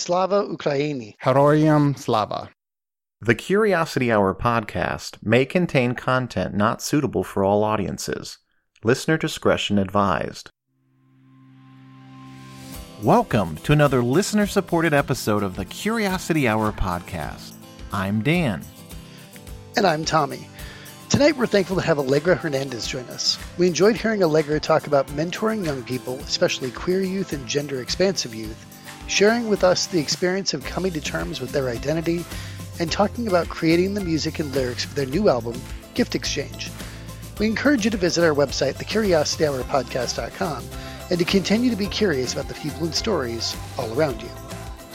Slava Ukraini. Heroyam Slava. The Curiosity Hour podcast may contain content not suitable for all audiences. Listener discretion advised. Welcome to another listener supported episode of the Curiosity Hour podcast. I'm Dan. And I'm Tommy. Tonight, we're thankful to have Allegra Hernandez join us. We enjoyed hearing Allegra talk about mentoring young people, especially queer youth and gender expansive youth, sharing with us the experience of coming to terms with their identity, and talking about creating the music and lyrics for their new album, Gift Exchange. We encourage you to visit our website, thecuriosityhourpodcast.com, and to continue to be curious about the people and stories all around you.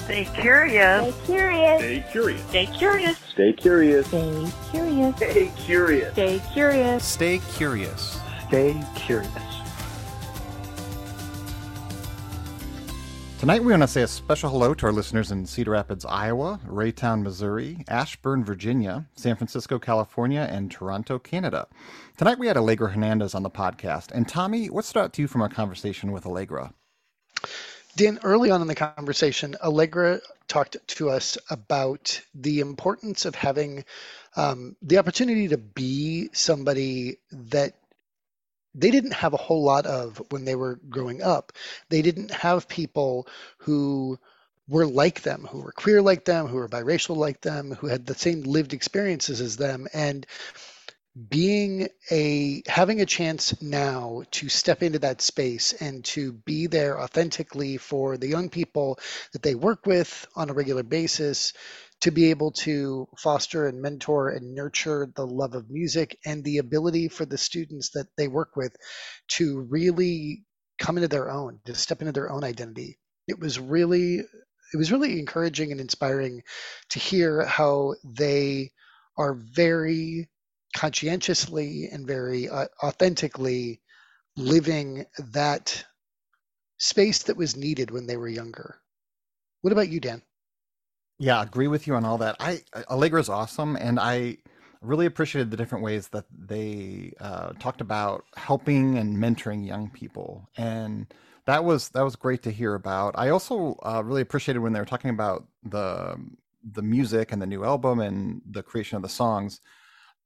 Stay curious. Stay curious. Stay curious. Stay curious. Stay curious. Stay curious. Stay curious. Stay curious. Stay curious. Stay curious. Tonight, we want to say a special hello to our listeners in Cedar Rapids, Iowa, Raytown, Missouri, Ashburn, Virginia, San Francisco, California, and Toronto, Canada. Tonight, we had Allegra Hernandez on the podcast. And Tommy, what stood out to you from our conversation with Allegra? Dan, early on in the conversation, Allegra talked to us about the importance of having um, the opportunity to be somebody that they didn't have a whole lot of when they were growing up. They didn't have people who were like them, who were queer like them, who were biracial like them, who had the same lived experiences as them. And being a having a chance now to step into that space and to be there authentically for the young people that they work with on a regular basis to be able to foster and mentor and nurture the love of music and the ability for the students that they work with to really come into their own to step into their own identity it was really it was really encouraging and inspiring to hear how they are very conscientiously and very uh, authentically living that space that was needed when they were younger. What about you, Dan? Yeah, agree with you on all that. I Allegra's awesome, and I really appreciated the different ways that they uh, talked about helping and mentoring young people, and that was that was great to hear about. I also uh, really appreciated when they were talking about the the music and the new album and the creation of the songs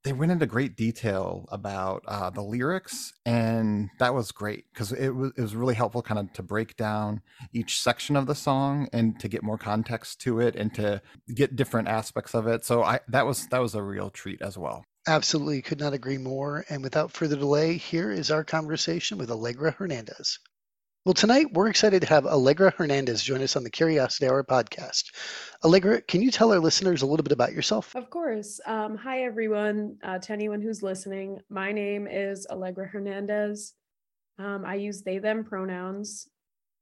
they went into great detail about uh, the lyrics, and that was great because it was it was really helpful, kind of to break down each section of the song and to get more context to it and to get different aspects of it. So I that was that was a real treat as well. Absolutely, could not agree more. And without further delay, here is our conversation with Allegra Hernandez. Well, tonight we're excited to have Allegra Hernandez join us on the Curiosity Hour podcast. Allegra, can you tell our listeners a little bit about yourself? Of course. Um, hi, everyone. Uh, to anyone who's listening, my name is Allegra Hernandez. Um, I use they, them pronouns.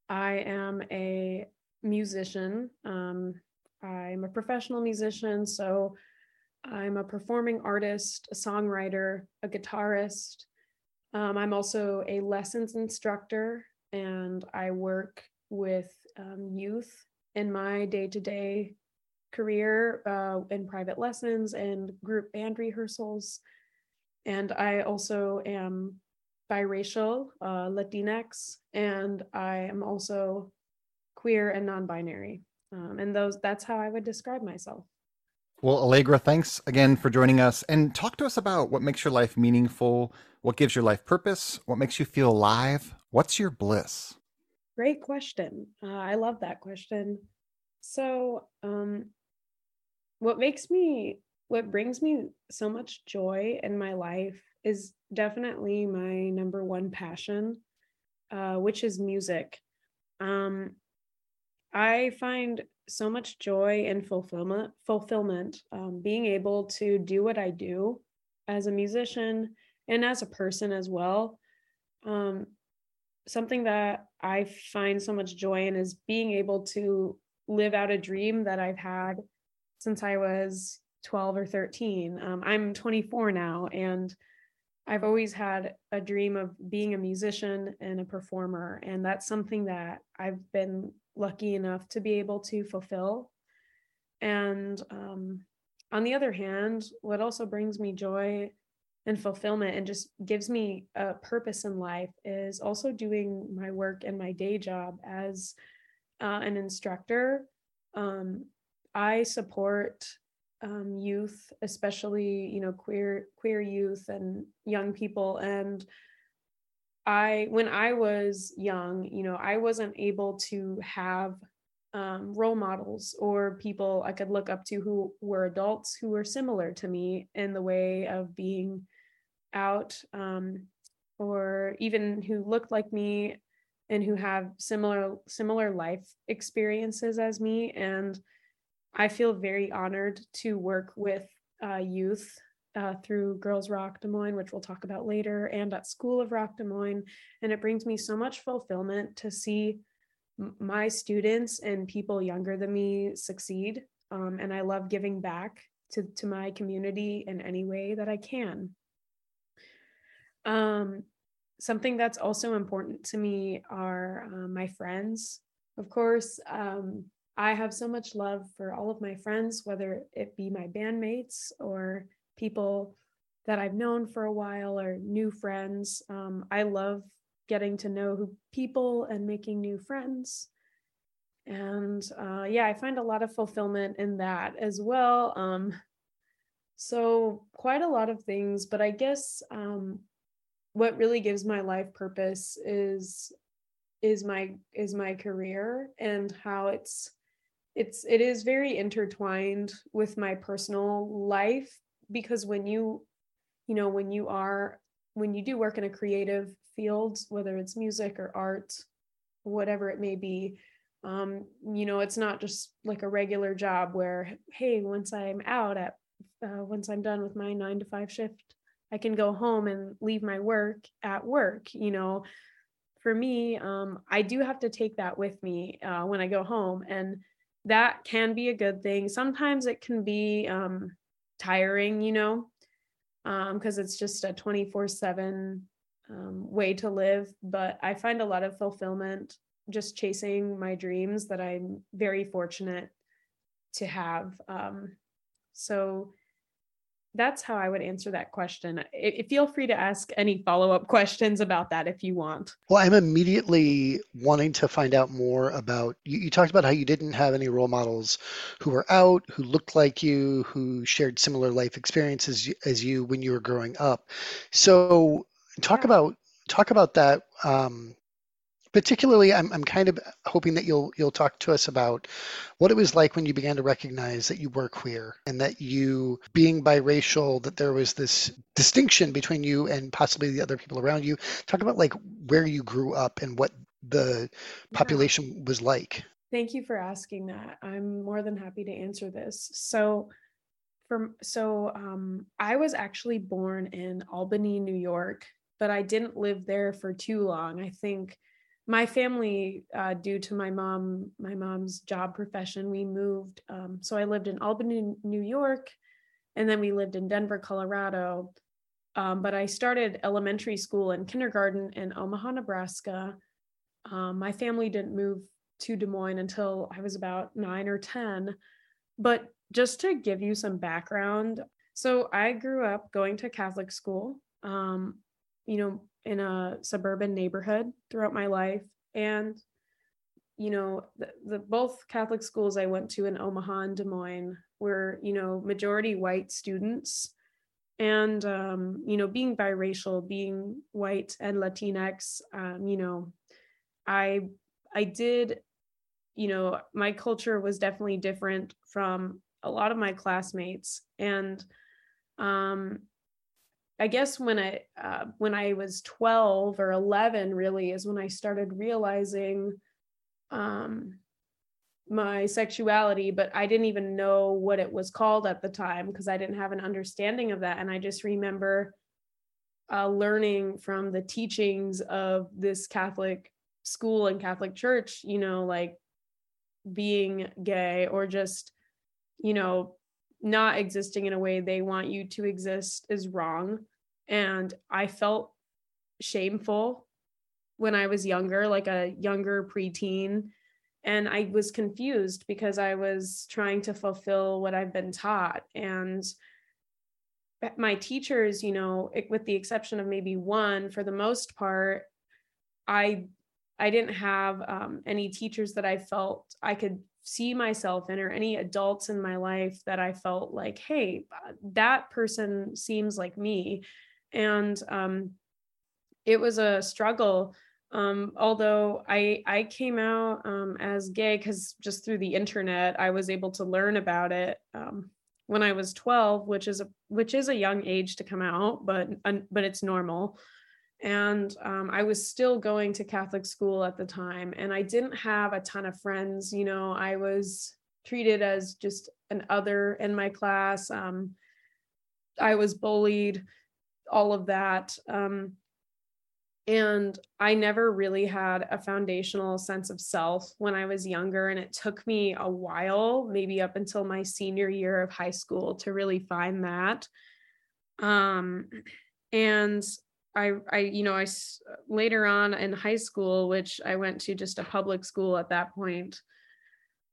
I am a musician. Um, I'm a professional musician, so I'm a performing artist, a songwriter, a guitarist. Um, I'm also a lessons instructor and I work with um, youth in my day to day career uh, in private lessons and group band rehearsals. And I also am biracial, uh, Latinx, and I am also queer and non binary. Um, and those that's how I would describe myself. Well, Allegra, thanks again for joining us and talk to us about what makes your life meaningful, what gives your life purpose, what makes you feel alive, what's your bliss? Great question. Uh, I love that question. So, um, what makes me, what brings me so much joy in my life is definitely my number one passion, uh, which is music. Um, I find so much joy and fulfillment fulfillment um, being able to do what i do as a musician and as a person as well um, something that i find so much joy in is being able to live out a dream that i've had since i was 12 or 13 um, i'm 24 now and i've always had a dream of being a musician and a performer and that's something that i've been lucky enough to be able to fulfill. And um, on the other hand, what also brings me joy and fulfillment and just gives me a purpose in life is also doing my work and my day job as uh, an instructor um, I support um, youth, especially you know queer queer youth and young people. And I, when I was young, you know, I wasn't able to have um, role models or people I could look up to who were adults who were similar to me in the way of being out, um, or even who looked like me and who have similar similar life experiences as me and I feel very honored to work with uh, youth uh, through Girls Rock Des Moines, which we'll talk about later, and at School of Rock Des Moines. And it brings me so much fulfillment to see my students and people younger than me succeed. Um, and I love giving back to, to my community in any way that I can. Um, something that's also important to me are uh, my friends. Of course, um, I have so much love for all of my friends, whether it be my bandmates or people that I've known for a while or new friends. Um, I love getting to know who people and making new friends. And uh, yeah, I find a lot of fulfillment in that as well. Um, so quite a lot of things, but I guess um, what really gives my life purpose is is my is my career and how it's it's it is very intertwined with my personal life because when you you know when you are when you do work in a creative field whether it's music or art whatever it may be um you know it's not just like a regular job where hey once i'm out at uh, once i'm done with my 9 to 5 shift i can go home and leave my work at work you know. For me um i do have to take that with me uh, when i go home and that can be a good thing. Sometimes it can be um, tiring, you know, because um, it's just a 24 7 um, way to live. But I find a lot of fulfillment just chasing my dreams that I'm very fortunate to have. Um, so that's how I would answer that question. It, feel free to ask any follow up questions about that if you want. Well, I'm immediately wanting to find out more about. You, you, talked about how you didn't have any role models who were out, who looked like you, who shared similar life experiences as you when you were growing up. So, talk yeah. about talk about that. Um, particularly I'm, I'm kind of hoping that you'll you'll talk to us about what it was like when you began to recognize that you were queer and that you being biracial that there was this distinction between you and possibly the other people around you. Talk about like where you grew up and what the population yeah. was like. Thank you for asking that. I'm more than happy to answer this. So from so um, i was actually born in albany new york but i didn't live there for too long. I think my family uh, due to my mom my mom's job profession we moved um, so i lived in albany new york and then we lived in denver colorado um, but i started elementary school and kindergarten in omaha nebraska. Um, my family didn't move to des moines until i was about nine or ten but just to give you some background so i grew up going to catholic school um, you know in a suburban neighborhood throughout my life. And you know the, the, both catholic schools i went to in omaha and des moines were you know majority white students. And um, you know being biracial being white and latinx um, you know i i did you know my culture was definitely different from a lot of my classmates. And um I guess when I uh, when I was 12 or 11 really is when I started realizing um, my sexuality, but I didn't even know what it was called at the time because I didn't have an understanding of that. And I just remember uh, learning from the teachings of this Catholic school and Catholic church, you know, like being gay or just, you know, not existing in a way they want you to exist is wrong. And I felt shameful when I was younger, like a younger preteen. And I was confused because I was trying to fulfill what I've been taught. And my teachers, you know, with the exception of maybe one, for the most part, I I didn't have um, any teachers that I felt I could see myself in or any adults in my life that I felt like, hey, uh, that person seems like me. And um, it was a struggle. Um, although I I came out um, as gay because just through the internet I was able to learn about it um, when I was 12, which is a which is a young age to come out, but but it's normal and um, i was still going to catholic school at the time and i didn't have a ton of friends you know i was treated as just an other in my class um, i was bullied all of that um, and i never really had a foundational sense of self when i was younger and it took me a while maybe up until my senior year of high school to really find that. Um, and I, I, you know, I later on in high school, which I went to just a public school at that point,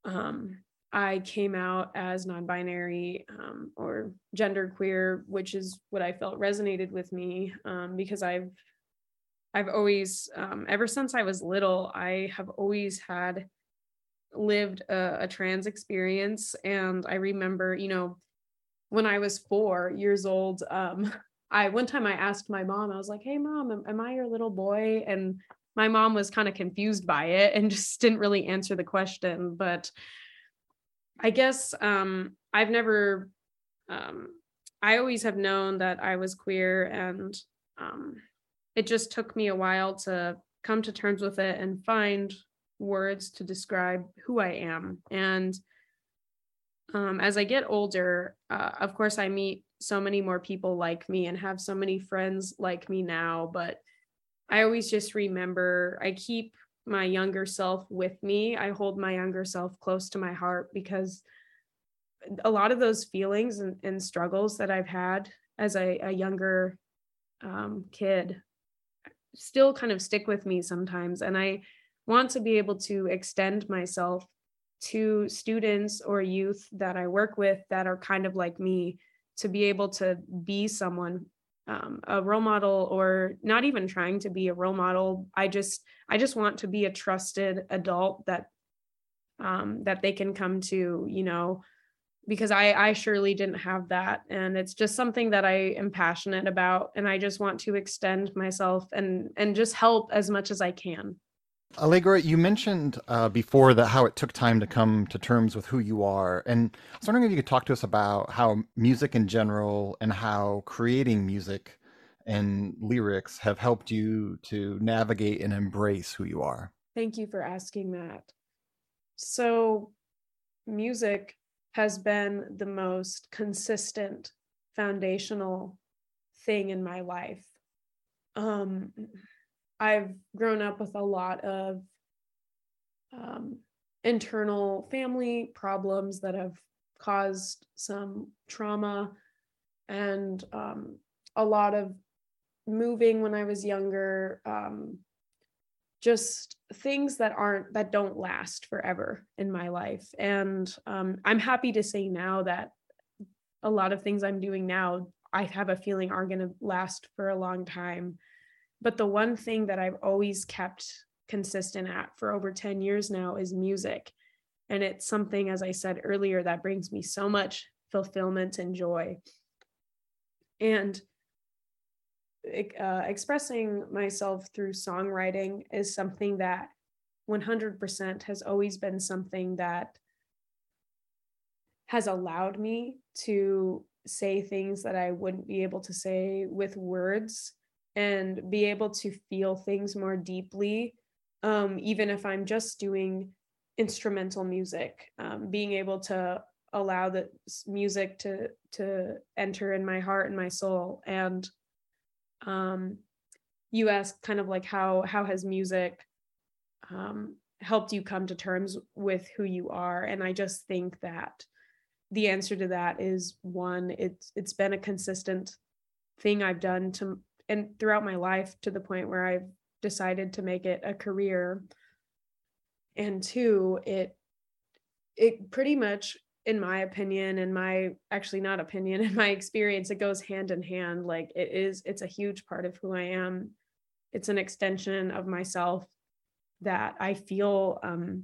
um, I came out as non-binary um, or genderqueer, which is what I felt resonated with me um, because I've, I've always, um, ever since I was little, I have always had lived a, a trans experience, and I remember, you know, when I was four years old, um, I one time I asked my mom, I was like, "Hey, mom, am, am I your little boy?" And my mom was kind of confused by it and just didn't really answer the question. But I guess um, I've never, um, I always have known that I was queer, and um, it just took me a while to come to terms with it and find words to describe who I am. And um, as I get older, uh, of course, I meet so many more people like me and have so many friends like me now. But I always just remember I keep my younger self with me. I hold my younger self close to my heart because a lot of those feelings and, and struggles that I've had as a, a younger um, kid still kind of stick with me sometimes. And I want to be able to extend myself to students or youth that I work with that are kind of like me to be able to be someone um, a role model or not even trying to be a role model. I just i just want to be a trusted adult that um, that they can come to you know because i i surely didn't have that. And it's just something that i am passionate about and i just want to extend myself and and just help as much as i can Allegra, you mentioned uh, before that how it took time to come to terms with who you are, and I was wondering if you could talk to us about how music in general and how creating music and lyrics have helped you to navigate and embrace who you are. Thank you for asking that. So, music has been the most consistent foundational thing in my life. Um, I've grown up with a lot of um, internal family problems that have caused some trauma and um, a lot of moving when I was younger. Um, just things that aren't that don't last forever in my life and um, i'm happy to say now that a lot of things i'm doing now i have a feeling are going to last for a long time but the one thing that I've always kept consistent at for over 10 years now is music. And it's something, as I said earlier, that brings me so much fulfillment and joy. And uh, expressing myself through songwriting is something that 100% has always been something that has allowed me to say things that I wouldn't be able to say with words and be able to feel things more deeply um, even if i'm just doing instrumental music um, being able to allow the music to to enter in my heart and my soul. And um, you asked kind of like how how has music um, helped you come to terms with who you are? And i just think that the answer to that is one it's it's been a consistent thing i've done to and throughout my life to the point where I've decided to make it a career. And two, it it pretty much in my opinion and my actually not opinion in my experience it goes hand in hand like it is it's a huge part of who i am it's an extension of myself that i feel um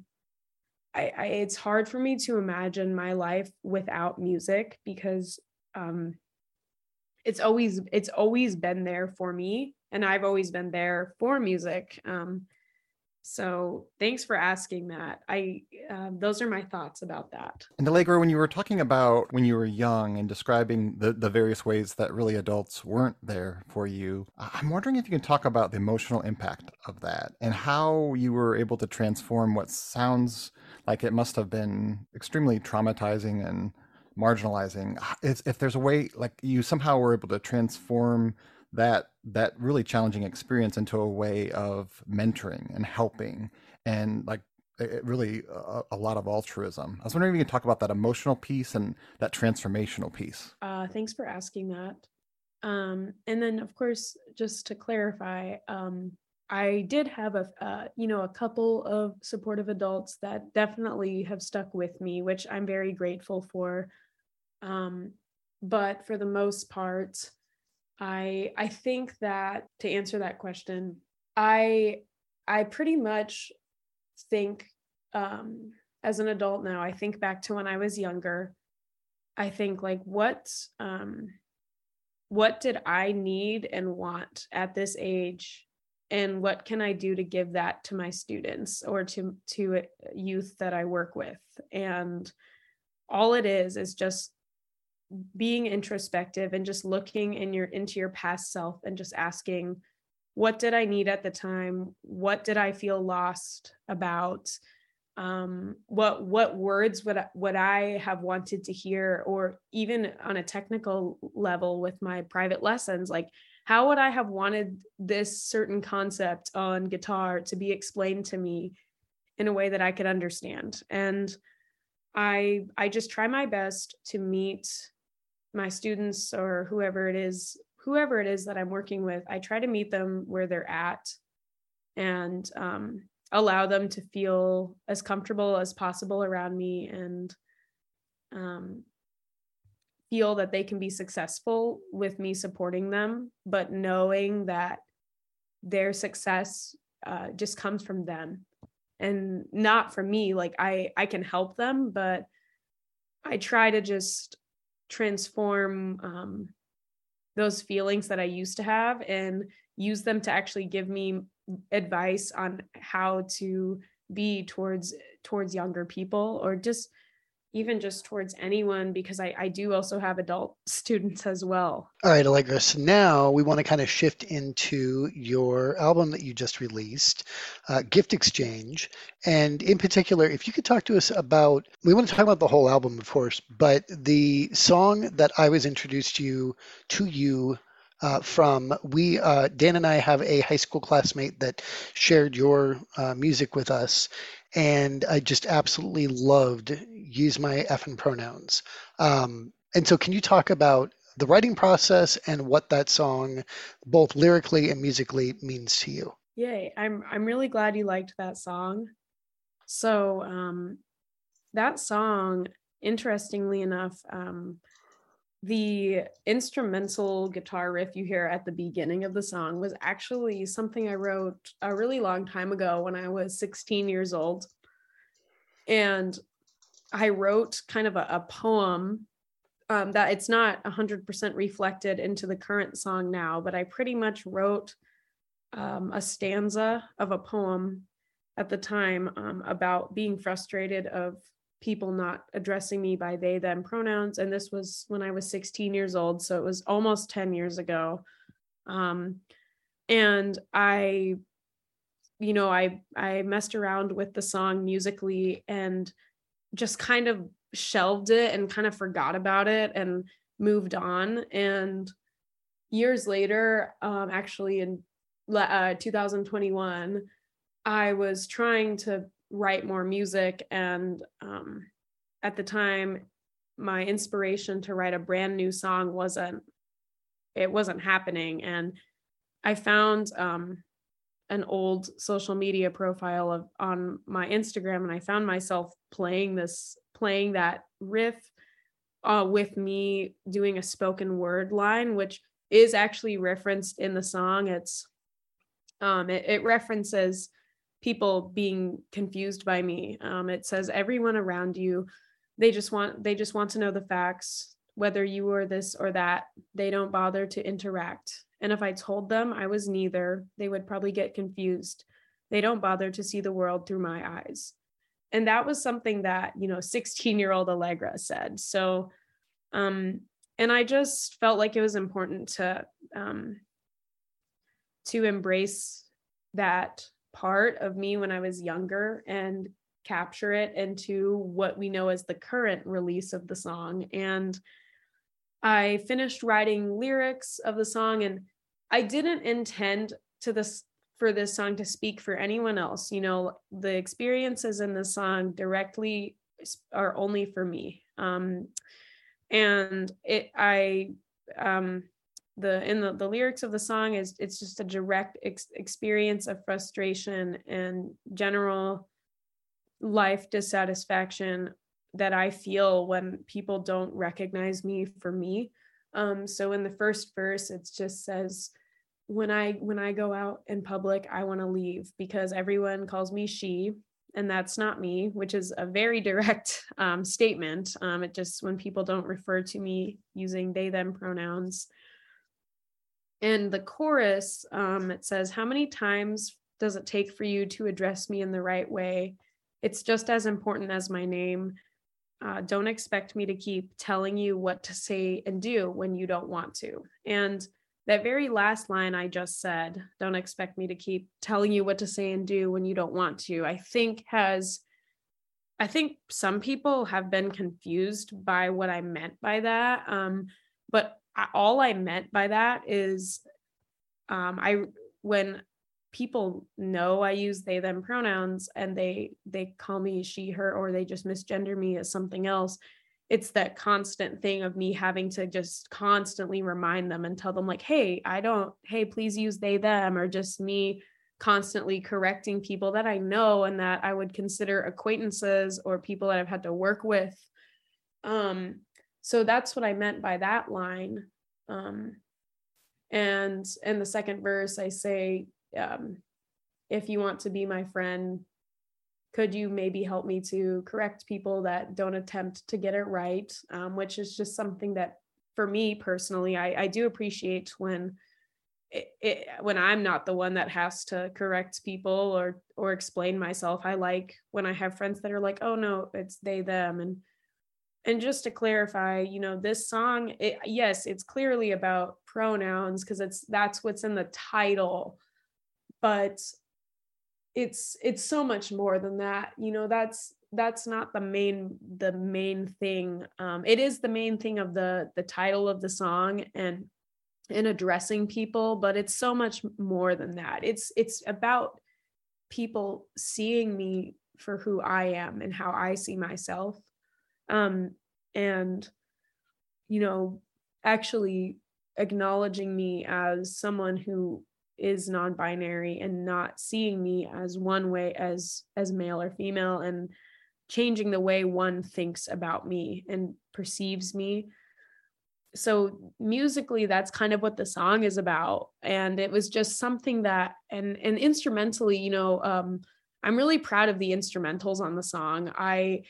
I, I it's hard for me to imagine my life without music because um it's always it's always been there for me and I've always been there for music. Um so thanks for asking that. I um, those are my thoughts about that. And Allegra, when you were talking about when you were young and describing the, the various ways that really adults weren't there for you, I'm wondering if you can talk about the emotional impact of that and how you were able to transform what sounds like it must have been extremely traumatizing and marginalizing. If, if there's a way, like you somehow were able to transform that that really challenging experience into a way of mentoring and helping and like it really a, a, lot of altruism. I was wondering if you could talk about that emotional piece and that transformational piece. Uh, thanks for asking that. Um, and then, of course, just to clarify, um, I did have a, uh, you know, a couple of supportive adults that definitely have stuck with me, which I'm very grateful for. Um, but for the most part, I I think that to answer that question, I I pretty much think um, as an adult now. I think back to when I was younger. I think like what um, what did I need and want at this age and what can i do to give that to my students or to to youth that i work with and all it is is just being introspective and just looking in your into your past self and just asking what did i need at the time? What did i feel lost about? Um, what what words would would I have wanted to hear, or even on a technical level with my private lessons, like how would I have wanted this certain concept on guitar to be explained to me in a way that I could understand? And I I just try my best to meet my students or whoever it is, whoever it is that I'm working with. I try to meet them where they're at and um, allow them to feel as comfortable as possible around me and um, feel that they can be successful with me supporting them, but knowing that their success uh, just comes from them and not from me. Like I, I can help them, but I try to just transform um, those feelings that I used to have and use them to actually give me advice on how to be towards towards younger people or just even just towards anyone because I, I do also have adult students as well. All right, Allegra. So now we want to kind of shift into your album that you just released, uh, Gift Exchange. And in particular, if you could talk to us about, we want to talk about the whole album, of course, but the song that I was introduced to you, to you uh, from. We uh, Dan and I have a high school classmate that shared your uh, music with us, and I just absolutely loved use my effing pronouns. Um, and so, can you talk about the writing process and what that song, both lyrically and musically, means to you? Yay! I'm I'm really glad you liked that song. So um, that song, interestingly enough, um, the instrumental guitar riff you hear at the beginning of the song was actually something I wrote a really long time ago when I was 16 years old. And I wrote kind of a, a poem um, that it's not 100% reflected into the current song now, but I pretty much wrote um, a stanza of a poem at the time um, about being frustrated of people not addressing me by they them pronouns. And this was when i was 16 years old so it was almost 10 years ago. Um, and i you know i i messed around with the song musically and just kind of shelved it and kind of forgot about it and moved on. And years later um, actually in uh, 2021 i was trying to write more music. And um, at the time my inspiration to write a brand new song wasn't it wasn't happening. And i found um, an old social media profile of on my instagram and i found myself playing this playing that riff uh, with me doing a spoken word line which is actually referenced in the song. It's um, it, it references people being confused by me. Um, it says everyone around you, they just want they just want to know the facts, whether you were this or that. They don't bother to interact. And if I told them I was neither, they would probably get confused. They don't bother to see the world through my eyes. And that was something that, you know, 16 year old Allegra said. So, um, and I just felt like it was important to, um, to embrace that part of me when I was younger and capture it into what we know as the current release of the song. And I finished writing lyrics of the song and I didn't intend to this for this song to speak for anyone else. You know, the experiences in the song directly are only for me. Um, and it, I, um, the in the, the lyrics of the song is it's just a direct ex- experience of frustration and general life dissatisfaction that I feel when people don't recognize me for me. Um, so in the first verse, it just says, when I when I go out in public, I want to leave because everyone calls me she, and that's not me, which is a very direct um, statement. Um, it just when people don't refer to me using they them pronouns. And the chorus, um, it says, "How many times does it take for you to address me in the right way? It's just as important as my name. Uh, don't expect me to keep telling you what to say and do when you don't want to." And that very last line I just said, don't expect me to keep telling you what to say and do when you don't want to, I think has, I think some people have been confused by what I meant by that. Um, but all I meant by that is um, I, when people know I use they them pronouns and they they call me she her or they just misgender me as something else it's that constant thing of me having to just constantly remind them and tell them like hey i don't hey please use they them or just me constantly correcting people that i know and that i would consider acquaintances or people that i've had to work with. Um so that's what i meant by that line. Um and in the second verse i say um if you want to be my friend could you maybe help me to correct people that don't attempt to get it right? Um, which is just something that for me personally i, I do appreciate when it, it, when i'm not the one that has to correct people or or explain myself. I like when i have friends that are like oh no it's they them and and just to clarify you know this song it, yes it's clearly about pronouns because it's that's what's in the title but it's it's so much more than that. You know that's that's not the main the main thing um it is the main thing of the the title of the song and and addressing people but it's so much more than that. It's it's about people seeing me for who I am and how I see myself um and you know actually acknowledging me as someone who is non-binary and not seeing me as one way as as male or female and changing the way one thinks about me and perceives me. So musically that's kind of what the song is about. And it was just something that and and instrumentally you know um i'm really proud of the instrumentals on the song. I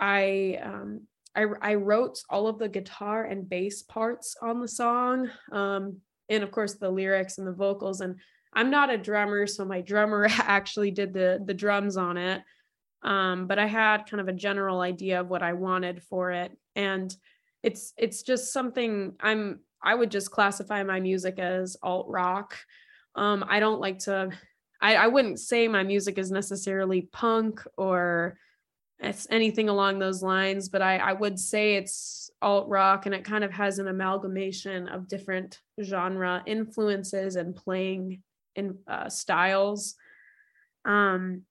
i um I, I wrote all of the guitar and bass parts on the song um and of course the lyrics and the vocals and i'm not a drummer so my drummer actually did the the drums on it. Um, but i had kind of a general idea of what i wanted for it and it's it's just something i'm i would just classify my music as alt rock. Um, i don't like to I, I wouldn't say my music is necessarily punk or it's anything along those lines, but I, I would say it's alt rock and it kind of has an amalgamation of different genre influences and playing in uh, styles. Um,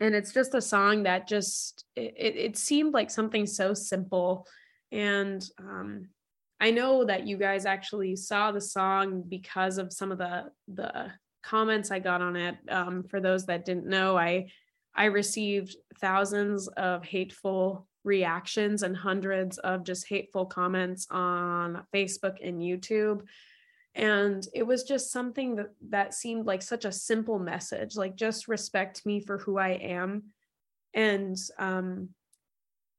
and it's just a song that just it, it seemed like something so simple and um, i know that you guys actually saw the song because of some of the the comments i got on it um, for those that didn't know i I received thousands of hateful reactions and hundreds of just hateful comments on Facebook and YouTube. and it was just something that that seemed like such a simple message like just respect me for who i am and um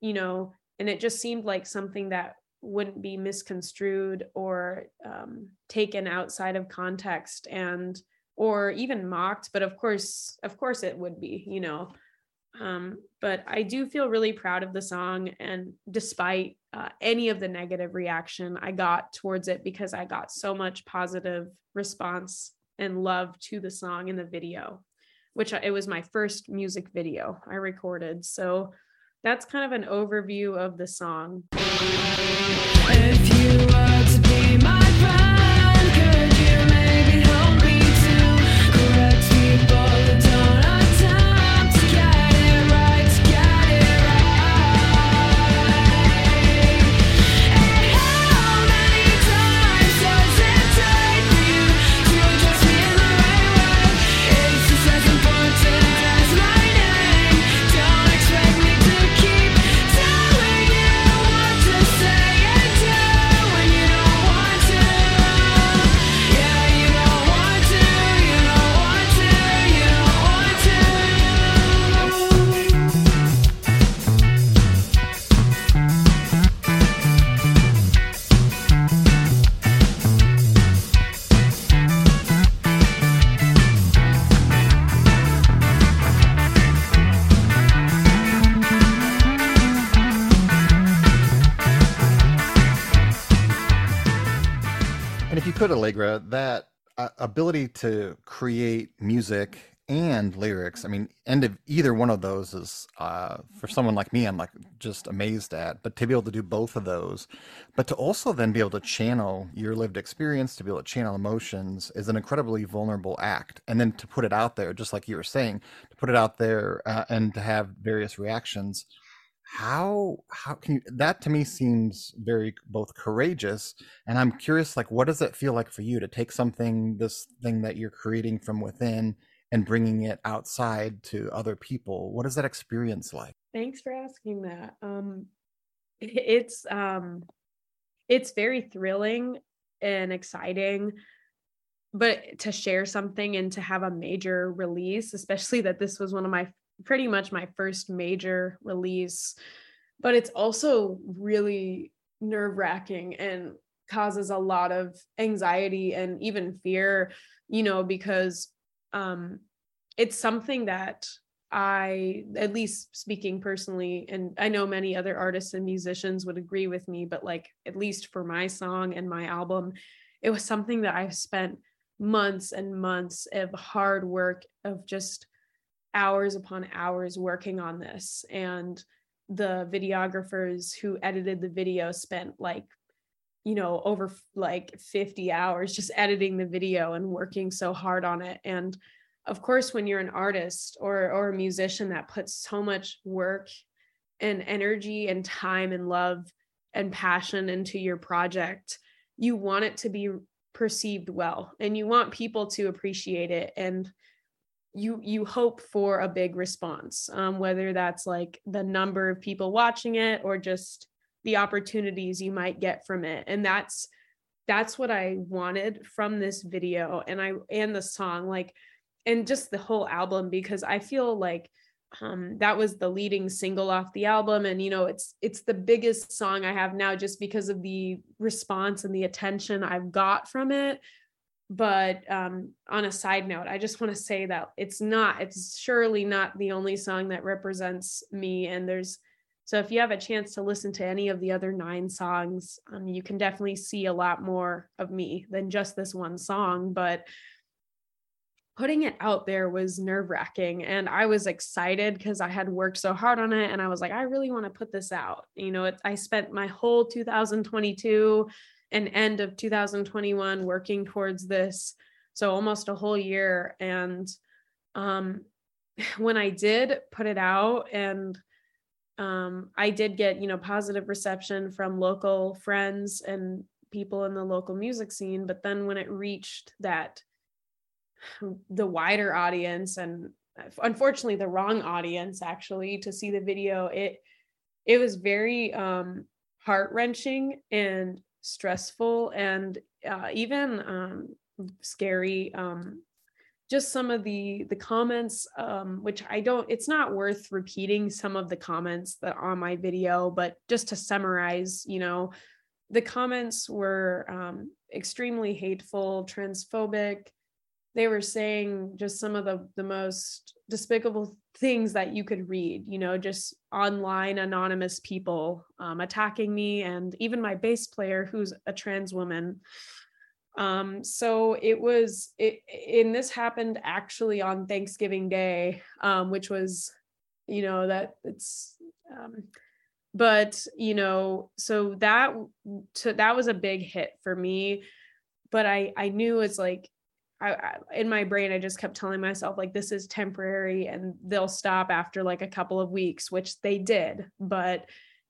you know and it just seemed like something that wouldn't be misconstrued or um, taken outside of context and or even mocked but of course of course it would be you know um, but i do feel really proud of the song and despite uh, any of the negative reaction I got towards it because I got so much positive response and love to the song in the video, which it was my first music video I recorded. So that's kind of an overview of the song. Could, Allegra, that uh, ability to create music and lyrics, I mean, and if either one of those is uh, for someone like me, I'm like just amazed at. But to be able to do both of those, but to also then be able to channel your lived experience, to be able to channel emotions, is an incredibly vulnerable act. And then to put it out there, just like you were saying, to put it out there uh, and to have various reactions how how can you that to me seems very both courageous and i'm curious like what does it feel like for you to take something this thing that you're creating from within and bringing it outside to other people? What is that experience like? Thanks for asking that um it's um it's very thrilling and exciting but to share something and to have a major release especially that this was one of my pretty much my first major release, but it's also really nerve wracking and causes a lot of anxiety and even fear, you know, because um, it's something that I, at least speaking personally, and I know many other artists and musicians would agree with me, but like, at least for my song and my album, it was something that I've spent months and months of hard work of just hours upon hours working on this. And the videographers who edited the video spent like you know over like 50 hours just editing the video and working so hard on it. And of course when you're an artist or or a musician that puts so much work and energy and time and love and passion into your project you want it to be perceived well and you want people to appreciate it. And you you hope for a big response um, whether that's like the number of people watching it or just the opportunities you might get from it. And that's that's what i wanted from this video and i and the song like and just the whole album because i feel like um, that was the leading single off the album. And you know it's it's the biggest song i have now just because of the response and the attention i've got from it but um, on a side note i just want to say that it's not it's surely not the only song that represents me and there's so if you have a chance to listen to any of the other nine songs um, you can definitely see a lot more of me than just this one song but putting it out there was nerve wracking and i was excited because i had worked so hard on it and i was like i really want to put this out. You know it, i spent my whole 2022 and end of 2021 working towards this so almost a whole year. And um when i did put it out and um i did get you know positive reception from local friends and people in the local music scene but then when it reached that the wider audience and unfortunately the wrong audience actually to see the video it it was very um heart wrenching and stressful and uh, even um, scary um, just some of the the comments um, which i don't it's not worth repeating some of the comments that on my video but just to summarize you know the comments were um, extremely hateful transphobic they were saying just some of the the most despicable things that you could read you know just online anonymous people um, attacking me and even my bass player who's a trans woman um, so it was it and this happened actually on Thanksgiving Day, um, which was, you know, that it's um but you know, so that so that was a big hit for me. But I I knew it's like I, I, in my brain i just kept telling myself like this is temporary and they'll stop after like a couple of weeks which they did but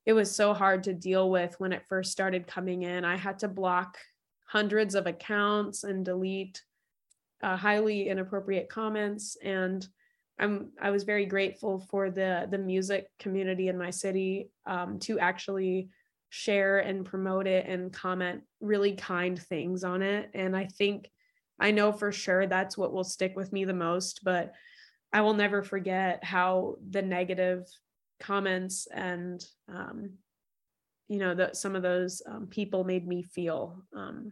it was so hard to deal with when it first started coming in. I had to block hundreds of accounts and delete uh, highly inappropriate comments. And i'm i was very grateful for the the music community in my city um, to actually share and promote it and comment really kind things on it. And i think i know for sure that's what will stick with me the most but i will never forget how the negative comments and um, you know that some of those um, people made me feel um,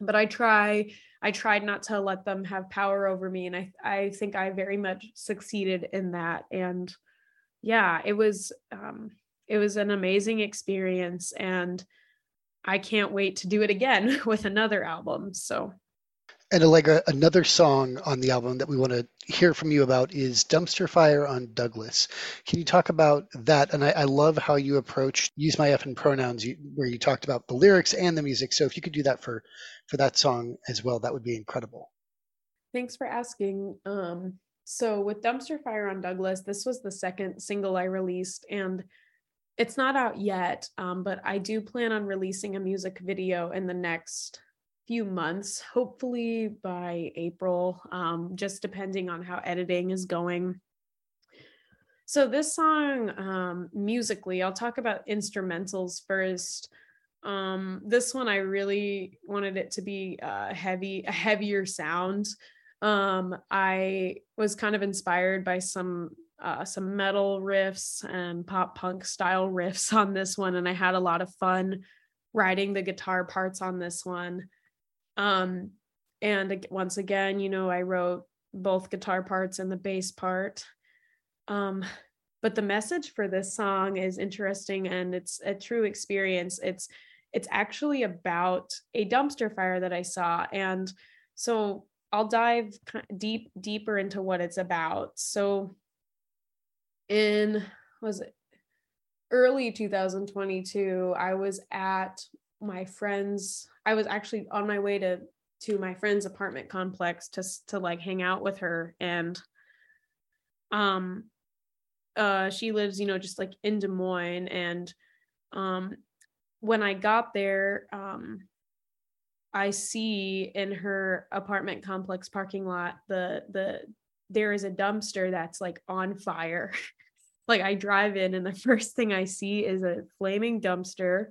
but i try i tried not to let them have power over me and i i think i very much succeeded in that and yeah it was um it was an amazing experience and i can't wait to do it again with another album so and Allegra, another song on the album that we want to hear from you about is Dumpster Fire on Douglas. Can you talk about that? And I, I love how you approach use my F and pronouns, you, where you talked about the lyrics and the music. So if you could do that for for that song as well, that would be incredible. Thanks for asking. Um, so with Dumpster Fire on Douglas, this was the second single I released, and it's not out yet, um, but I do plan on releasing a music video in the next few months, hopefully by April, um, just depending on how editing is going. So, this song, um, musically, I'll talk about instrumentals first. Um, this one, I really wanted it to be heavy, a heavier sound. Um, I was kind of inspired by some uh, some metal riffs and pop punk style riffs on this one, and I had a lot of fun writing the guitar parts on this one. Um, and once again, you know, I wrote both guitar parts and the bass part. Um, but the message for this song is interesting and it's a true experience. It's it's actually about a dumpster fire that I saw. And so I'll dive deep deeper into what it's about. So in was it early 2022, I was at my friend's I was actually on my way to to my friend's apartment complex to to like hang out with her and um uh she lives you know just like in Des Moines and um when I got there um I see in her apartment complex parking lot the the there is a dumpster that's like on fire. like I drive in and the first thing I see is a flaming dumpster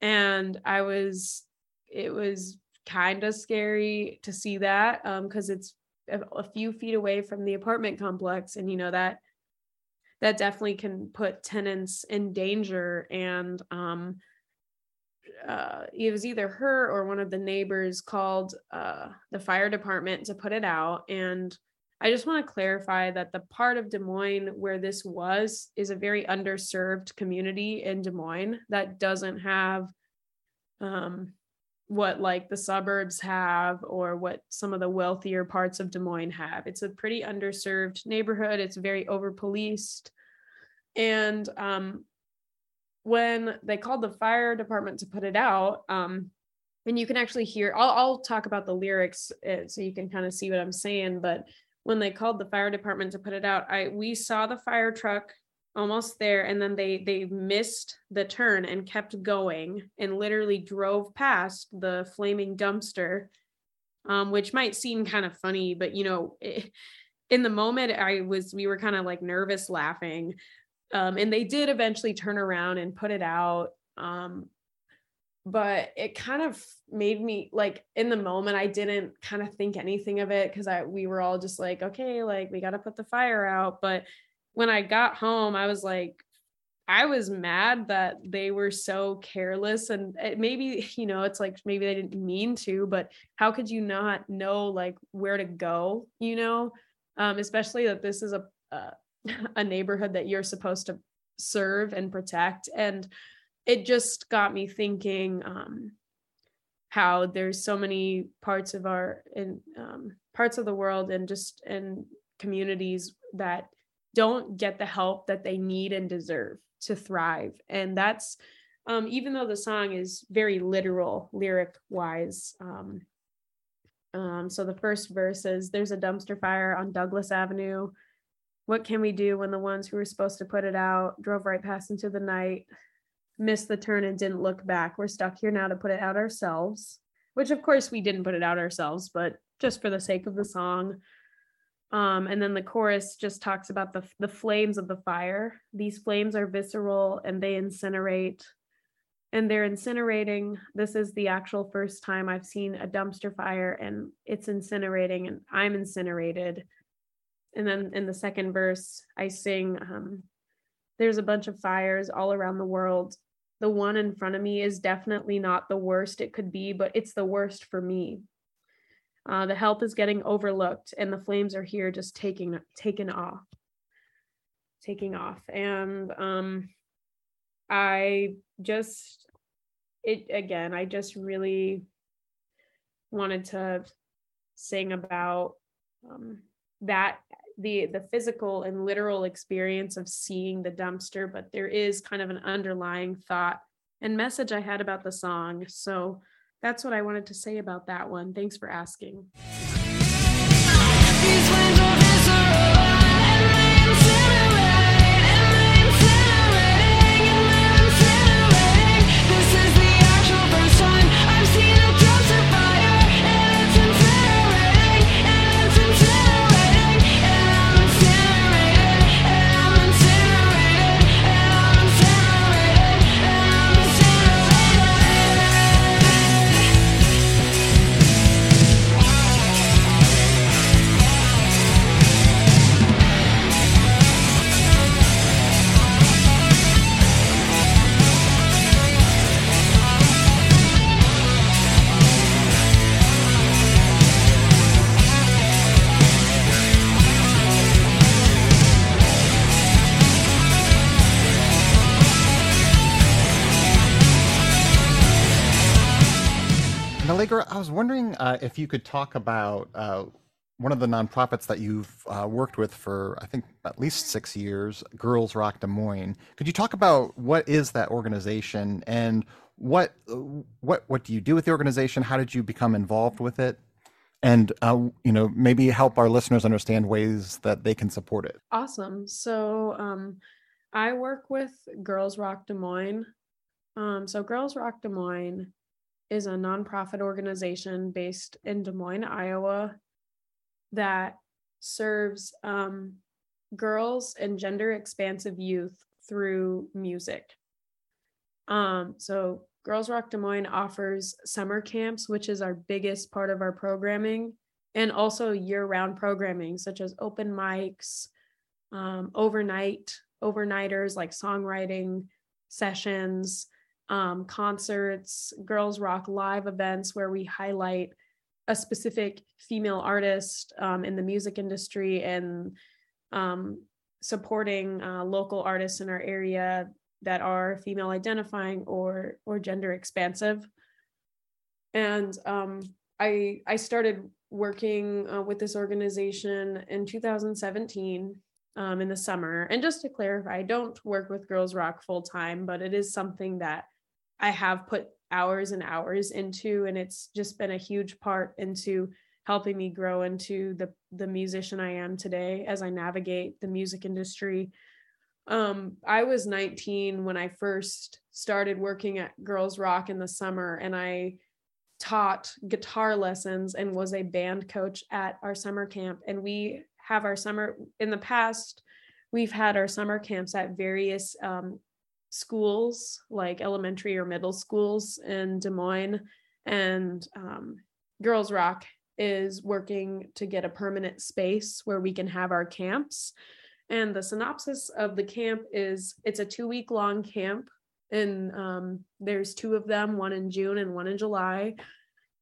and I was it was kind of scary to see that because um, it's a, a few feet away from the apartment complex, and you know that that definitely can put tenants in danger. And um, uh, it was either her or one of the neighbors called uh, the fire department to put it out. And i just want to clarify that the part of des moines where this was is a very underserved community in des moines that doesn't have um, what like the suburbs have or what some of the wealthier parts of Des Moines have. It's a pretty underserved neighborhood. It's very over policed. And um, when they called the fire department to put it out, um, and you can actually hear, I'll, I'll talk about the lyrics uh, so you can kind of see what I'm saying. But when they called the fire department to put it out, I we saw the fire truck almost there and then they they missed the turn and kept going and literally drove past the flaming dumpster um, which might seem kind of funny but you know it, in the moment i was we were kind of like nervous laughing. Um, and they did eventually turn around and put it out um, but it kind of made me like in the moment I didn't kind of think anything of it because I we were all just like, okay, like we got to put the fire out. But when I got home, I was like, I was mad that they were so careless and maybe, you know, it's like maybe they didn't mean to, but how could you not know like where to go, you know? Um, especially that this is a, a a neighborhood that you're supposed to serve and protect and it just got me thinking um, how there's so many parts of our in um, parts of the world and just in communities that don't get the help that they need and deserve to thrive. And that's um, even though the song is very literal lyric wise um, um, so the first verse is there's a dumpster fire on douglas avenue. What can we do when the ones who were supposed to put it out drove right past into the night missed the turn and didn't look back. We're stuck here now to put it out ourselves, which of course we didn't put it out ourselves, but just for the sake of the song. Um, and then the chorus just talks about the the flames of the fire. These flames are visceral and they incinerate. And they're incinerating. This is the actual first time I've seen a dumpster fire and it's incinerating and I'm incinerated. And then in the second verse, I sing, um, There's a bunch of fires all around the world the one in front of me is definitely not the worst it could be, but it's the worst for me. Uh, the help is getting overlooked, and the flames are here, just taking taking off, taking off. And um, I just it again. I just really wanted to sing about um, that the the physical and literal experience of seeing the dumpster but there is kind of an underlying thought and message i had about the song. So that's what i wanted to say about that one. Thanks for asking was wondering uh, if you could talk about uh, one of the nonprofits that you've uh, worked with for, I think, at least six years, Girls Rock Des Moines. Could you talk about what is that organization and what what what do you do with the organization? How did you become involved with it? And uh, you know, maybe help our listeners understand ways that they can support it. Awesome. So um, I work with Girls Rock Des Moines. Um, so Girls Rock Des Moines is a nonprofit organization based in Des Moines, Iowa, that serves um, girls and gender expansive youth through music. Um, so, Girls Rock Des Moines offers summer camps, which is our biggest part of our programming, and also year round programming, such as open mics, um, overnight, overnighters like songwriting sessions, um, concerts, girls rock live events where we highlight a specific female artist um, in the music industry and um, supporting uh, local artists in our area that are female identifying or or gender expansive. And um, I I started working uh, with this organization in 2017 um, in the summer. And just to clarify, I don't work with Girls Rock full time, but it is something that I have put hours and hours into and it's just been a huge part into helping me grow into the the musician I am today as I navigate the music industry. Um, I was 19 when I first started working at Girls Rock in the summer and I taught guitar lessons and was a band coach at our summer camp and we have our summer in the past we've had our summer camps at various um, schools, like elementary or middle schools in Des Moines. And um, Girls Rock is working to get a permanent space where we can have our camps. And the synopsis of the camp is it's a two week long camp, and um, there's two of them, one in June and one in July.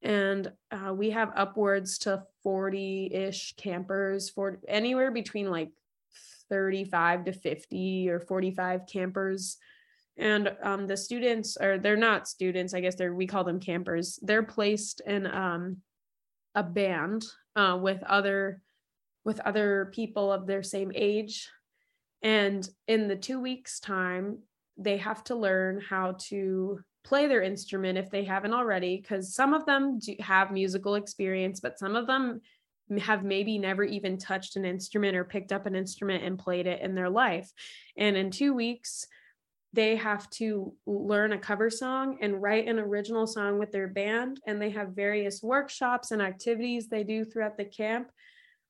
And uh, we have upwards to 40 ish campers for anywhere between like 35 to 50 or 45 campers and um, the students or they're not students i guess they're we call them campers. They're placed in um, a band uh, with other with other people of their same age. And in the two weeks time they have to learn how to play their instrument if they haven't already because some of them do have musical experience but some of them have maybe never even touched an instrument or picked up an instrument and played it in their life. And in two weeks they have to learn a cover song and write an original song with their band. And they have various workshops and activities they do throughout the camp.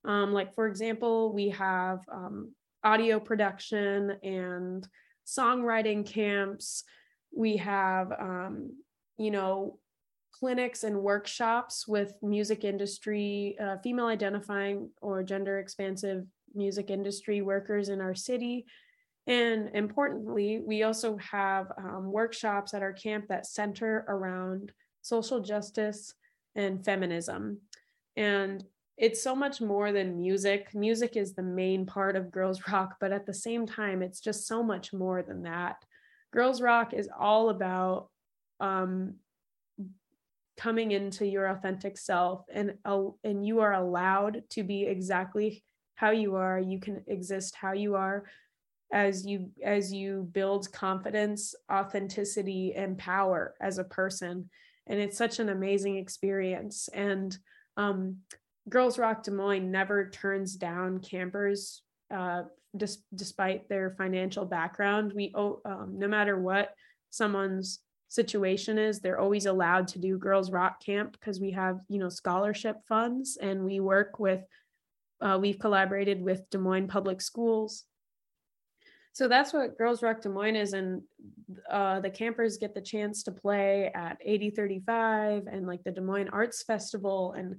Um, like for example we have um, audio production and songwriting camps. We have um, you know clinics and workshops with music industry uh, female identifying or gender expansive music industry workers in our city and importantly, we also have um, workshops at our camp that center around social justice and feminism. And it's so much more than music. Music is the main part of Girls Rock, but at the same time, it's just so much more than that. Girls Rock is all about um, coming into your authentic self, and and you are allowed to be exactly how you are. You can exist how you are as you as you build confidence authenticity and power as a person. And it's such an amazing experience. And um, girls rock des moines never turns down campers uh, dis- despite their financial background. We um, no matter what someone's situation is they're always allowed to do girls rock camp because we have you know scholarship funds and we work with uh, we've collaborated with des moines public schools so that's what Girls Rock Des Moines is, and uh, the campers get the chance to play at 8035 and like the Des Moines Arts Festival and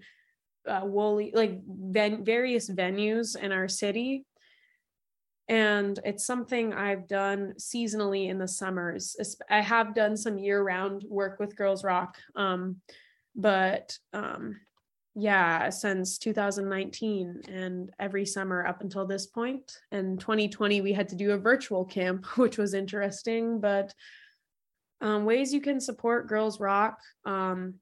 uh, Woolly, like ven- various venues in our city. And it's something I've done seasonally in the summers. I have done some year round work with Girls Rock, um, but um, yeah since 2019 and every summer up until this point. And 2020 we had to do a virtual camp which was interesting but um, ways you can support girls rock um,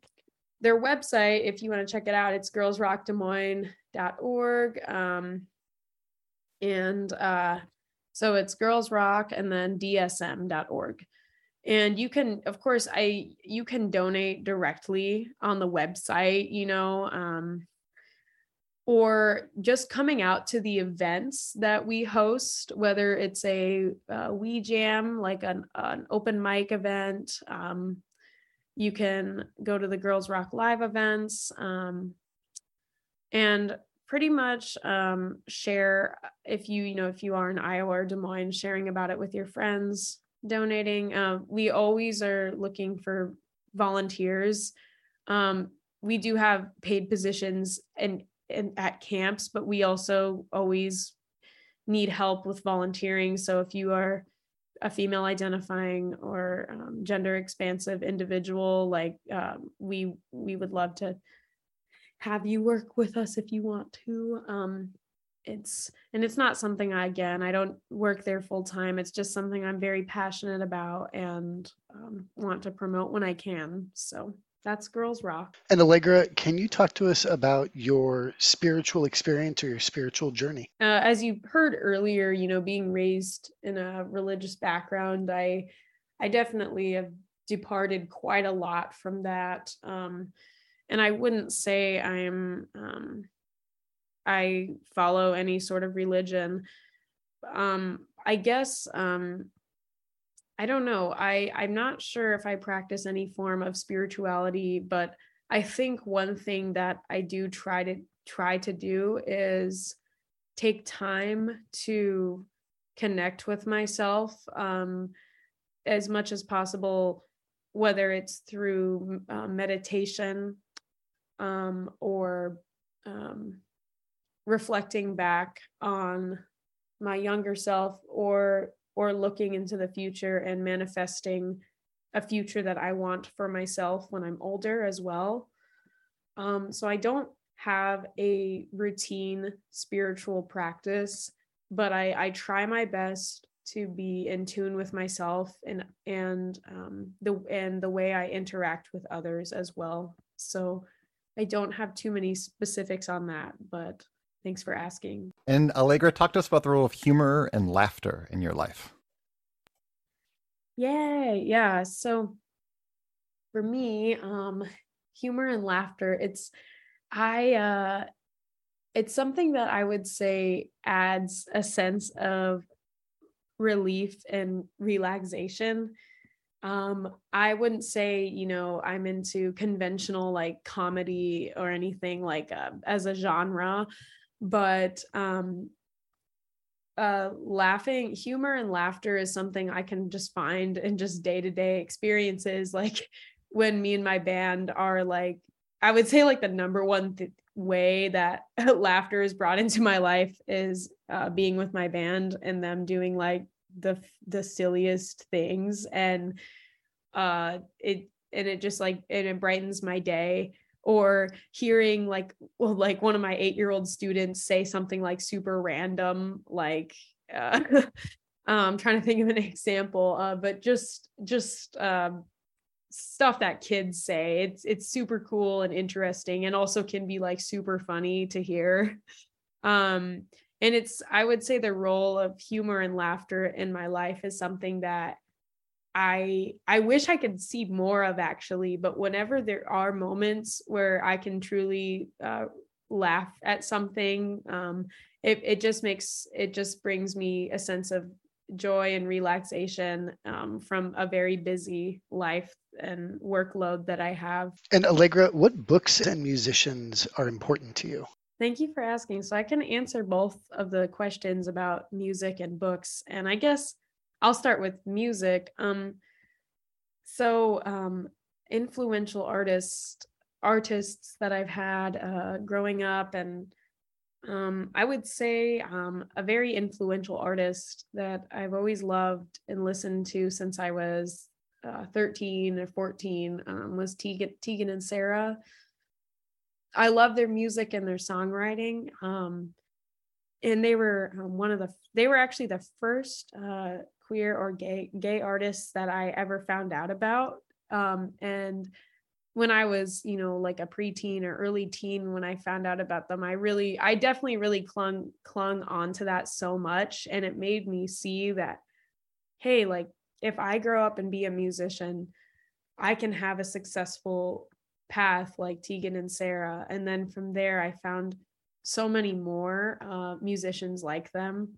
their website if you want to check it out it's girlsrockdesmoines.org um, and uh, so it's girls rock and then dsm.org and you can of course i you can donate directly on the website you know um, or just coming out to the events that we host whether it's a uh, we jam like an, an open mic event um, you can go to the girls rock live events um, and pretty much um, share if you you know if you are in iowa or des moines sharing about it with your friends donating. Uh, we always are looking for volunteers. Um, we do have paid positions and, and at camps, but we also always need help with volunteering. So if you are a female identifying or um, gender expansive individual, like um, we we would love to have you work with us if you want to. Um, it's and it's not something I again I don't work there full time. It's just something I'm very passionate about and um, want to promote when I can. So that's Girls Rock. And Allegra, can you talk to us about your spiritual experience or your spiritual journey? Uh, as you heard earlier, you know, being raised in a religious background, I I definitely have departed quite a lot from that. Um, and I wouldn't say I'm um, I follow any sort of religion. Um, I guess um, I don't know. I I'm not sure if I practice any form of spirituality, but I think one thing that I do try to try to do is take time to connect with myself. Um, as much as possible whether it's through uh, meditation um, or um, reflecting back on my younger self or or looking into the future and manifesting a future that I want for myself when I'm older as well. Um, so I don't have a routine spiritual practice, but I, I try my best to be in tune with myself and and um, the and the way I interact with others as well. So I don't have too many specifics on that, but thanks for asking. And Allegra, talk to us about the role of humor and laughter in your life. Yay, yeah. So for me, um, humor and laughter, it's I uh it's something that I would say adds a sense of relief and relaxation. Um, I wouldn't say, you know, I'm into conventional like comedy or anything like uh, as a genre, but um, uh, laughing, humor and laughter is something I can just find in just day to day experiences. Like when me and my band are like, I would say like the number one th- way that laughter is brought into my life is uh, being with my band and them doing like the the silliest things and uh it and it just like it brightens my day or hearing like well like one of my 8-year-old students say something like super random like uh, I'm trying to think of an example uh, but just just um, stuff that kids say. It's it's super cool and interesting and also can be like super funny to hear. Um and it's i would say the role of humor and laughter in my life is something that i i wish i could see more of actually but whenever there are moments where i can truly uh, laugh at something um it, it just makes it just brings me a sense of joy and relaxation um, from a very busy life and workload that I have. And Allegra, what books and musicians are important to you? Thank you for asking. So I can answer both of the questions about music and books. And I guess I'll start with music. Um, so um, influential artists artists that I've had uh, growing up and um, I would say um, a very influential artist that I've always loved and listened to since I was uh, 13 or 14 um, was Tegan, Tegan and Sara. I love their music and their songwriting. Um, and they were um, one of the, they were actually the first uh, queer or gay, gay artists that I ever found out about. Um, and when I was, you know, like a preteen or early teen, when I found out about them, I really, I definitely really clung clung onto that so much, and it made me see that, hey, like if I grow up and be a musician, I can have a successful path like Tegan and Sara. and then from there, I found so many more uh, musicians like them.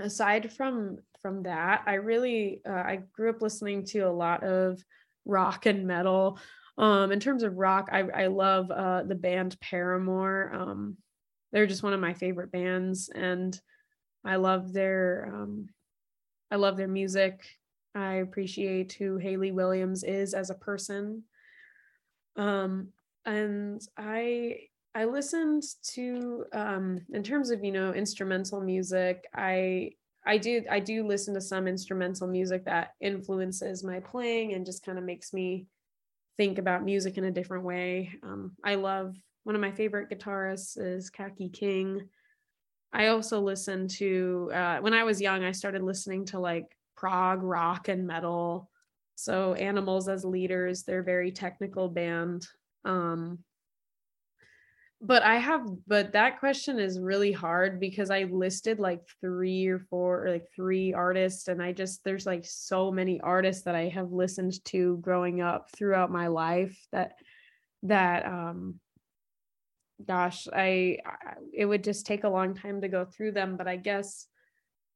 Aside from from that, I really uh, I grew up listening to a lot of rock and metal um, in terms of rock, I, I love uh, the band Paramore. Um, they're just one of my favorite bands, and I love their um, I love their music. I appreciate who Hayley Williams is as a person. Um, and I I listened to um, in terms of you know instrumental music. I I do I do listen to some instrumental music that influences my playing and just kind of makes me think about music in a different way. Um, I love one of my favorite guitarists is Kaki King. I also listen to uh, when I was young. I started listening to like prog rock and metal. So Animals as Leaders, they're very technical band. Um, but I have, but that question is really hard because I listed like three or four or like three artists, and I just, there's like so many artists that I have listened to growing up throughout my life that, that, um, gosh, I, I it would just take a long time to go through them, but I guess,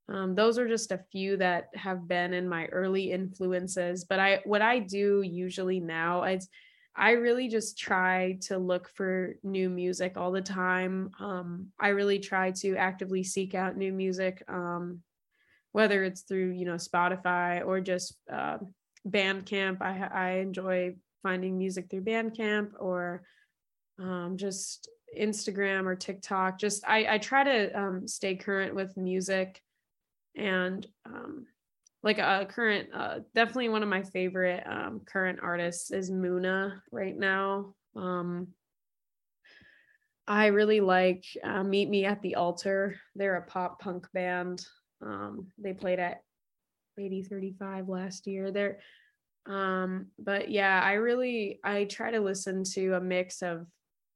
um, those are just a few that have been in my early influences. But I, what I do usually now, it's, I really just try to look for new music all the time. Um, I really try to actively seek out new music. Um, whether it's through you know Spotify or just uh, Bandcamp. I I enjoy finding music through Bandcamp or um, just Instagram or TikTok. Just I I try to um, stay current with music and um, like a current uh, definitely one of my favorite um, current artists is Muna right now. Um, I really like uh, Meet Me at the Altar. They're a pop punk band. Um, they played at 8035 last year. They're um but yeah, I really I try to listen to a mix of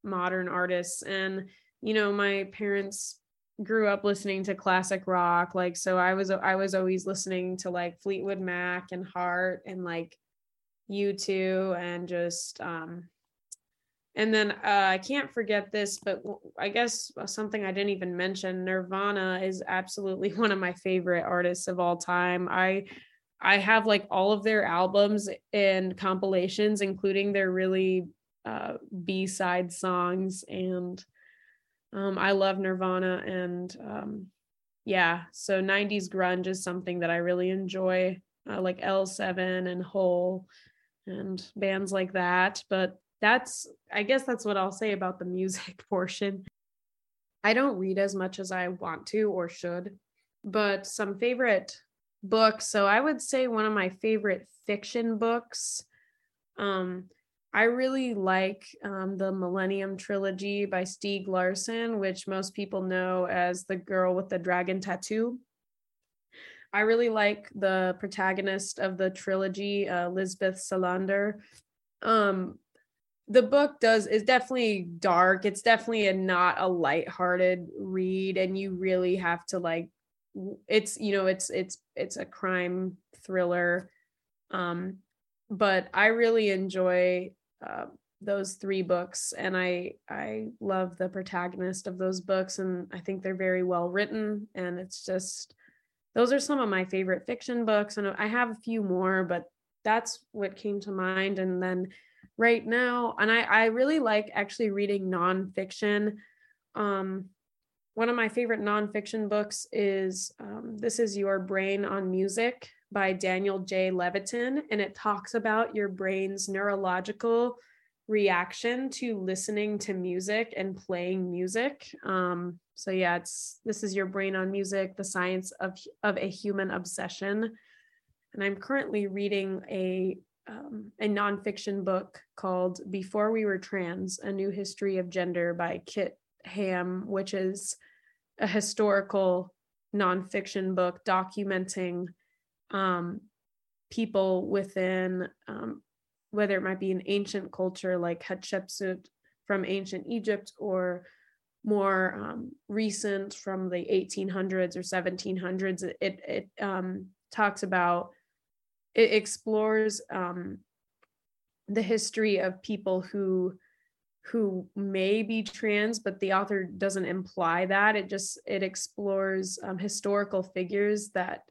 modern artists and you know, my parents grew up listening to classic rock like so I was I was always listening to like Fleetwood Mac and Heart and like U2 and just um and then uh, I can't forget this, but I guess something I didn't even mention: Nirvana is absolutely one of my favorite artists of all time. I I have like all of their albums and compilations, including their really uh, B side songs, and um, I love Nirvana. And um, yeah, so '90s grunge is something that I really enjoy, uh, like L7 and Hole and bands like that. But that's i guess that's what i'll say about the music portion i don't read as much as i want to or should but some favorite books so i would say one of my favorite fiction books um i really like um, the millennium trilogy by stieg larsson which most people know as the girl with the dragon tattoo I really like the protagonist of the trilogy, uh, Lisbeth Salander. Um, the book does is definitely dark. It's definitely a not a light-hearted read, and you really have to like. It's you know it's it's it's a crime thriller, um, but I really enjoy uh, those three books, and I I love the protagonist of those books, and I think they're very well written, and it's just those are some of my favorite fiction books, and I have a few more, but that's what came to mind, and then right now and i i really like actually reading nonfiction. Um one of my favorite nonfiction books is um, this is your brain on music by daniel j. Levitin and it talks about your brain's neurological reaction to listening to music and playing music. Um, so yeah it's this is your brain on music the science of of a human obsession. And i'm currently reading a um, a nonfiction book called Before We Were Trans A New History of Gender by Kit Heyam, which is a historical nonfiction book documenting um, people within, um, whether it might be an ancient culture like Hatshepsut from ancient Egypt or more um, recent from the 1800s or 1700s. It, it um, talks about it explores um, the history of people who who may be trans but the author doesn't imply that it just it explores um, historical figures that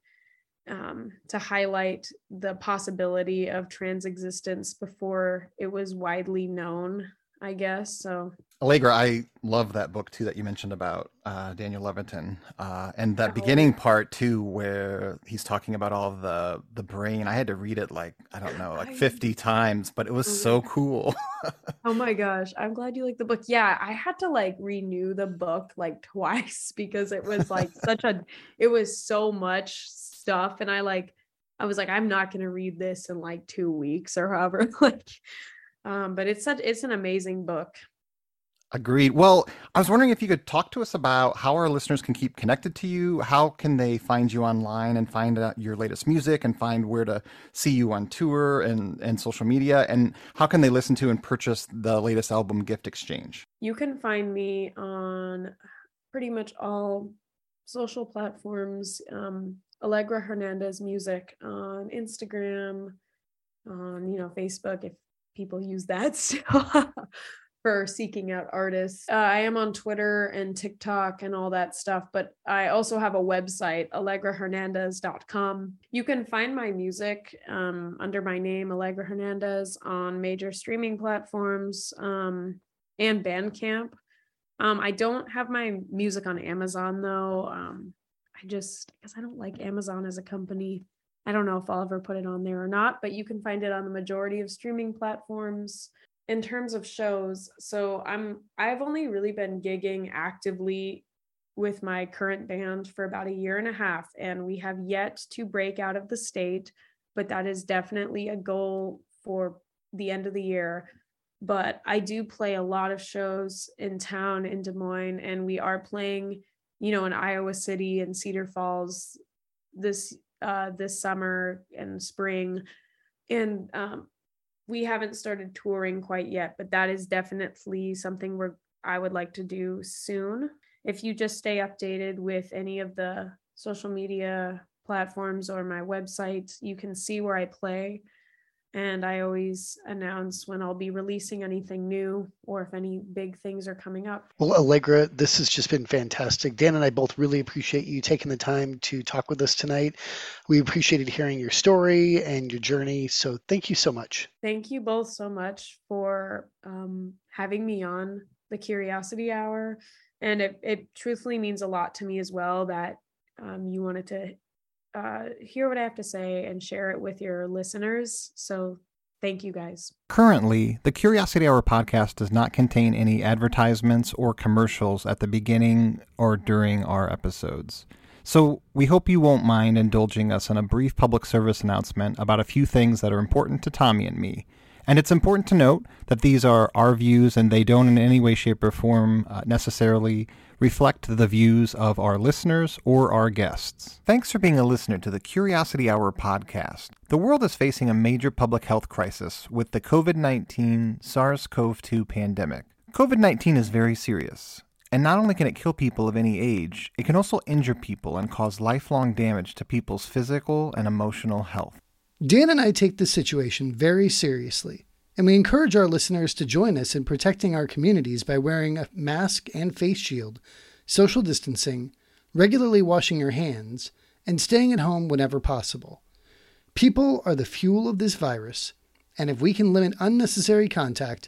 um, to highlight the possibility of trans existence before it was widely known i guess so Allegra, I love that book too that you mentioned about uh, Daniel Levitin, uh, and that beginning part too, where he's talking about all the the brain. I had to read it like I don't know, like fifty times, but it was oh so cool. oh my gosh, I'm glad you like the book. Yeah, I had to like renew the book like twice because it was like such a, it was so much stuff, and I like, I was like, I'm not gonna read this in like two weeks or however, like, um, but it's such, it's an amazing book. Agreed. Well, I was wondering if you could talk to us about how our listeners can keep connected to you. How can they find you online and find out your latest music and find where to see you on tour and, and social media? And how can they listen to and purchase the latest album, Gift Exchange? You can find me on pretty much all social platforms. Um, Allegra Hernandez Music on Instagram, on you know Facebook if people use that still for seeking out artists. Uh, I am on Twitter and TikTok and all that stuff, but I also have a website, allegrahernandez.com. You can find my music um, under my name, Allegra Hernandez, on major streaming platforms um, and Bandcamp. Um, I don't have my music on Amazon though. I just because I don't like Amazon as a company. I don't know if I'll ever put it on there or not, but you can find it on the majority of streaming platforms. In terms of shows, so I'm I've only really been gigging actively with my current band for about a year and a half, and we have yet to break out of the state, but that is definitely a goal for the end of the year. But I do play a lot of shows in town in Des Moines, and we are playing, you know, in Iowa City and Cedar Falls this uh, this summer and spring, and um, we haven't started touring quite yet. But that is definitely something we're I would like to do soon. If you just stay updated with any of the social media platforms or my website, you can see where I play and I always announce when I'll be releasing anything new or if any big things are coming up. Well, Allegra, this has just been fantastic. Dan and I both really appreciate you taking the time to talk with us tonight. We appreciated hearing your story and your journey. So thank you so much. Thank you both so much for um, having me on the Curiosity Hour. And it, it truthfully means a lot to me as well that um, you wanted to uh, hear what I have to say and share it with your listeners. So thank you guys. Currently, the Curiosity Hour podcast does not contain any advertisements or commercials at the beginning or during our episodes. So we hope you won't mind indulging us in a brief public service announcement about a few things that are important to Tommy and me. And it's important to note that these are our views and they don't in any way, shape, or form uh, necessarily reflect the views of our listeners or our guests. Thanks for being a listener to the Curiosity Hour podcast. The world is facing a major public health crisis with the COVID 19 SARS CoV 2 pandemic. COVID 19 is very serious. And not only can it kill people of any age, it can also injure people and cause lifelong damage to people's physical and emotional health. Dan and I take this situation very seriously, and we encourage our listeners to join us in protecting our communities by wearing a mask and face shield, social distancing, regularly washing your hands, and staying at home whenever possible. People are the fuel of this virus, and if we can limit unnecessary contact,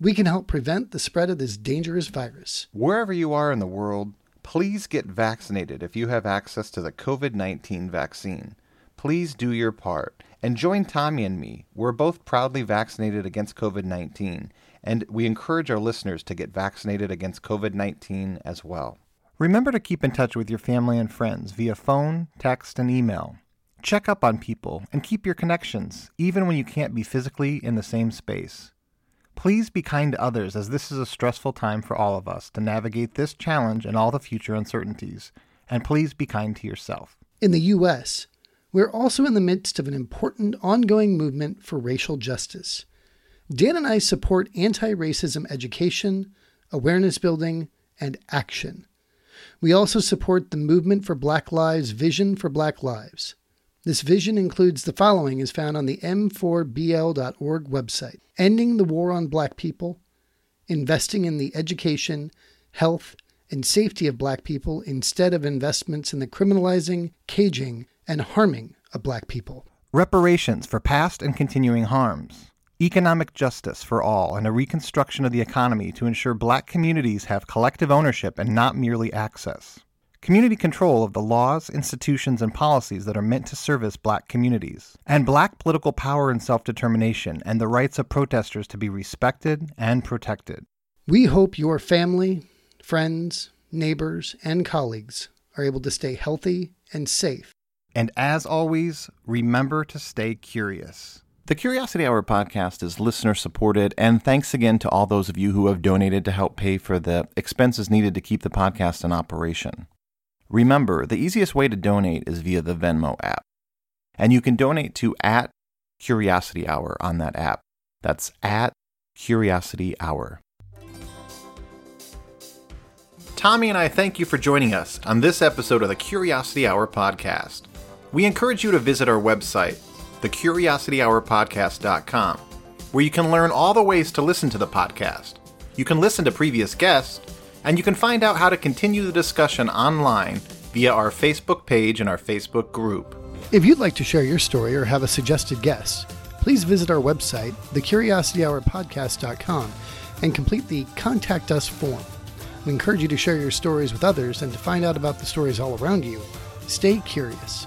we can help prevent the spread of this dangerous virus. Wherever you are in the world, please get vaccinated if you have access to the COVID 19 vaccine please do your part and join Tommy and me. We're both proudly vaccinated against COVID 19, and we encourage our listeners to get vaccinated against COVID 19 as well. Remember to keep in touch with your family and friends via phone, text, and email. Check up on people and keep your connections, even when you can't be physically in the same space. Please be kind to others, as this is a stressful time for all of us to navigate this challenge and all the future uncertainties. And please be kind to yourself. In the U.S., we're also in the midst of an important ongoing movement for racial justice. Dan and I support anti racism education, awareness building, and action. We also support the Movement for Black Lives Vision for Black Lives. This vision includes the following as found on the m4bl.org website ending the war on black people, investing in the education, health, and safety of black people instead of investments in the criminalizing, caging, and harming of black people. Reparations for past and continuing harms. Economic justice for all and a reconstruction of the economy to ensure black communities have collective ownership and not merely access. Community control of the laws, institutions, and policies that are meant to service black communities. And black political power and self determination and the rights of protesters to be respected and protected. We hope your family, friends, neighbors, and colleagues are able to stay healthy and safe and as always, remember to stay curious. The Curiosity Hour podcast is listener supported, and thanks again to all those of you who have donated to help pay for the expenses needed to keep the podcast in operation. Remember, the easiest way to donate is via the Venmo app. And you can donate to at Curiosity Hour on that app. That's at Curiosity Hour. Tommy and I thank you for joining us on this episode of the Curiosity Hour podcast we encourage you to visit our website, thecuriosityhourpodcast.com, where you can learn all the ways to listen to the podcast. You can listen to previous guests, and you can find out how to continue the discussion online via our Facebook page and our Facebook group. If you'd like to share your story or have a suggested guest, please visit our website, thecuriosityhourpodcast.com, and complete the Contact Us form. We encourage you to share your stories with others and to find out about the stories all around you Stay curious.